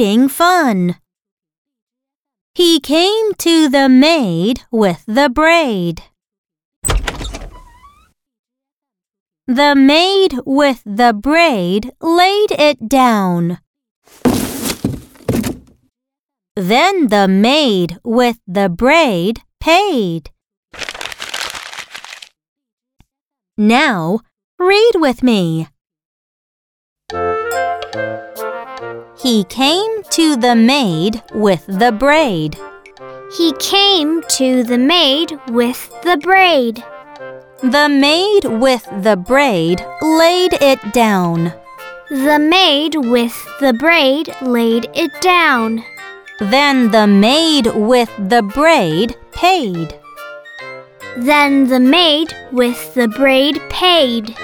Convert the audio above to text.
fun. He came to the maid with the braid. The maid with the braid laid it down. Then the maid with the braid paid. Now, read with me. He came to the maid with the braid. He came to the maid with the braid. The maid with the braid laid it down. The maid with the braid laid it down. Then the maid with the braid paid. Then the maid with the braid paid.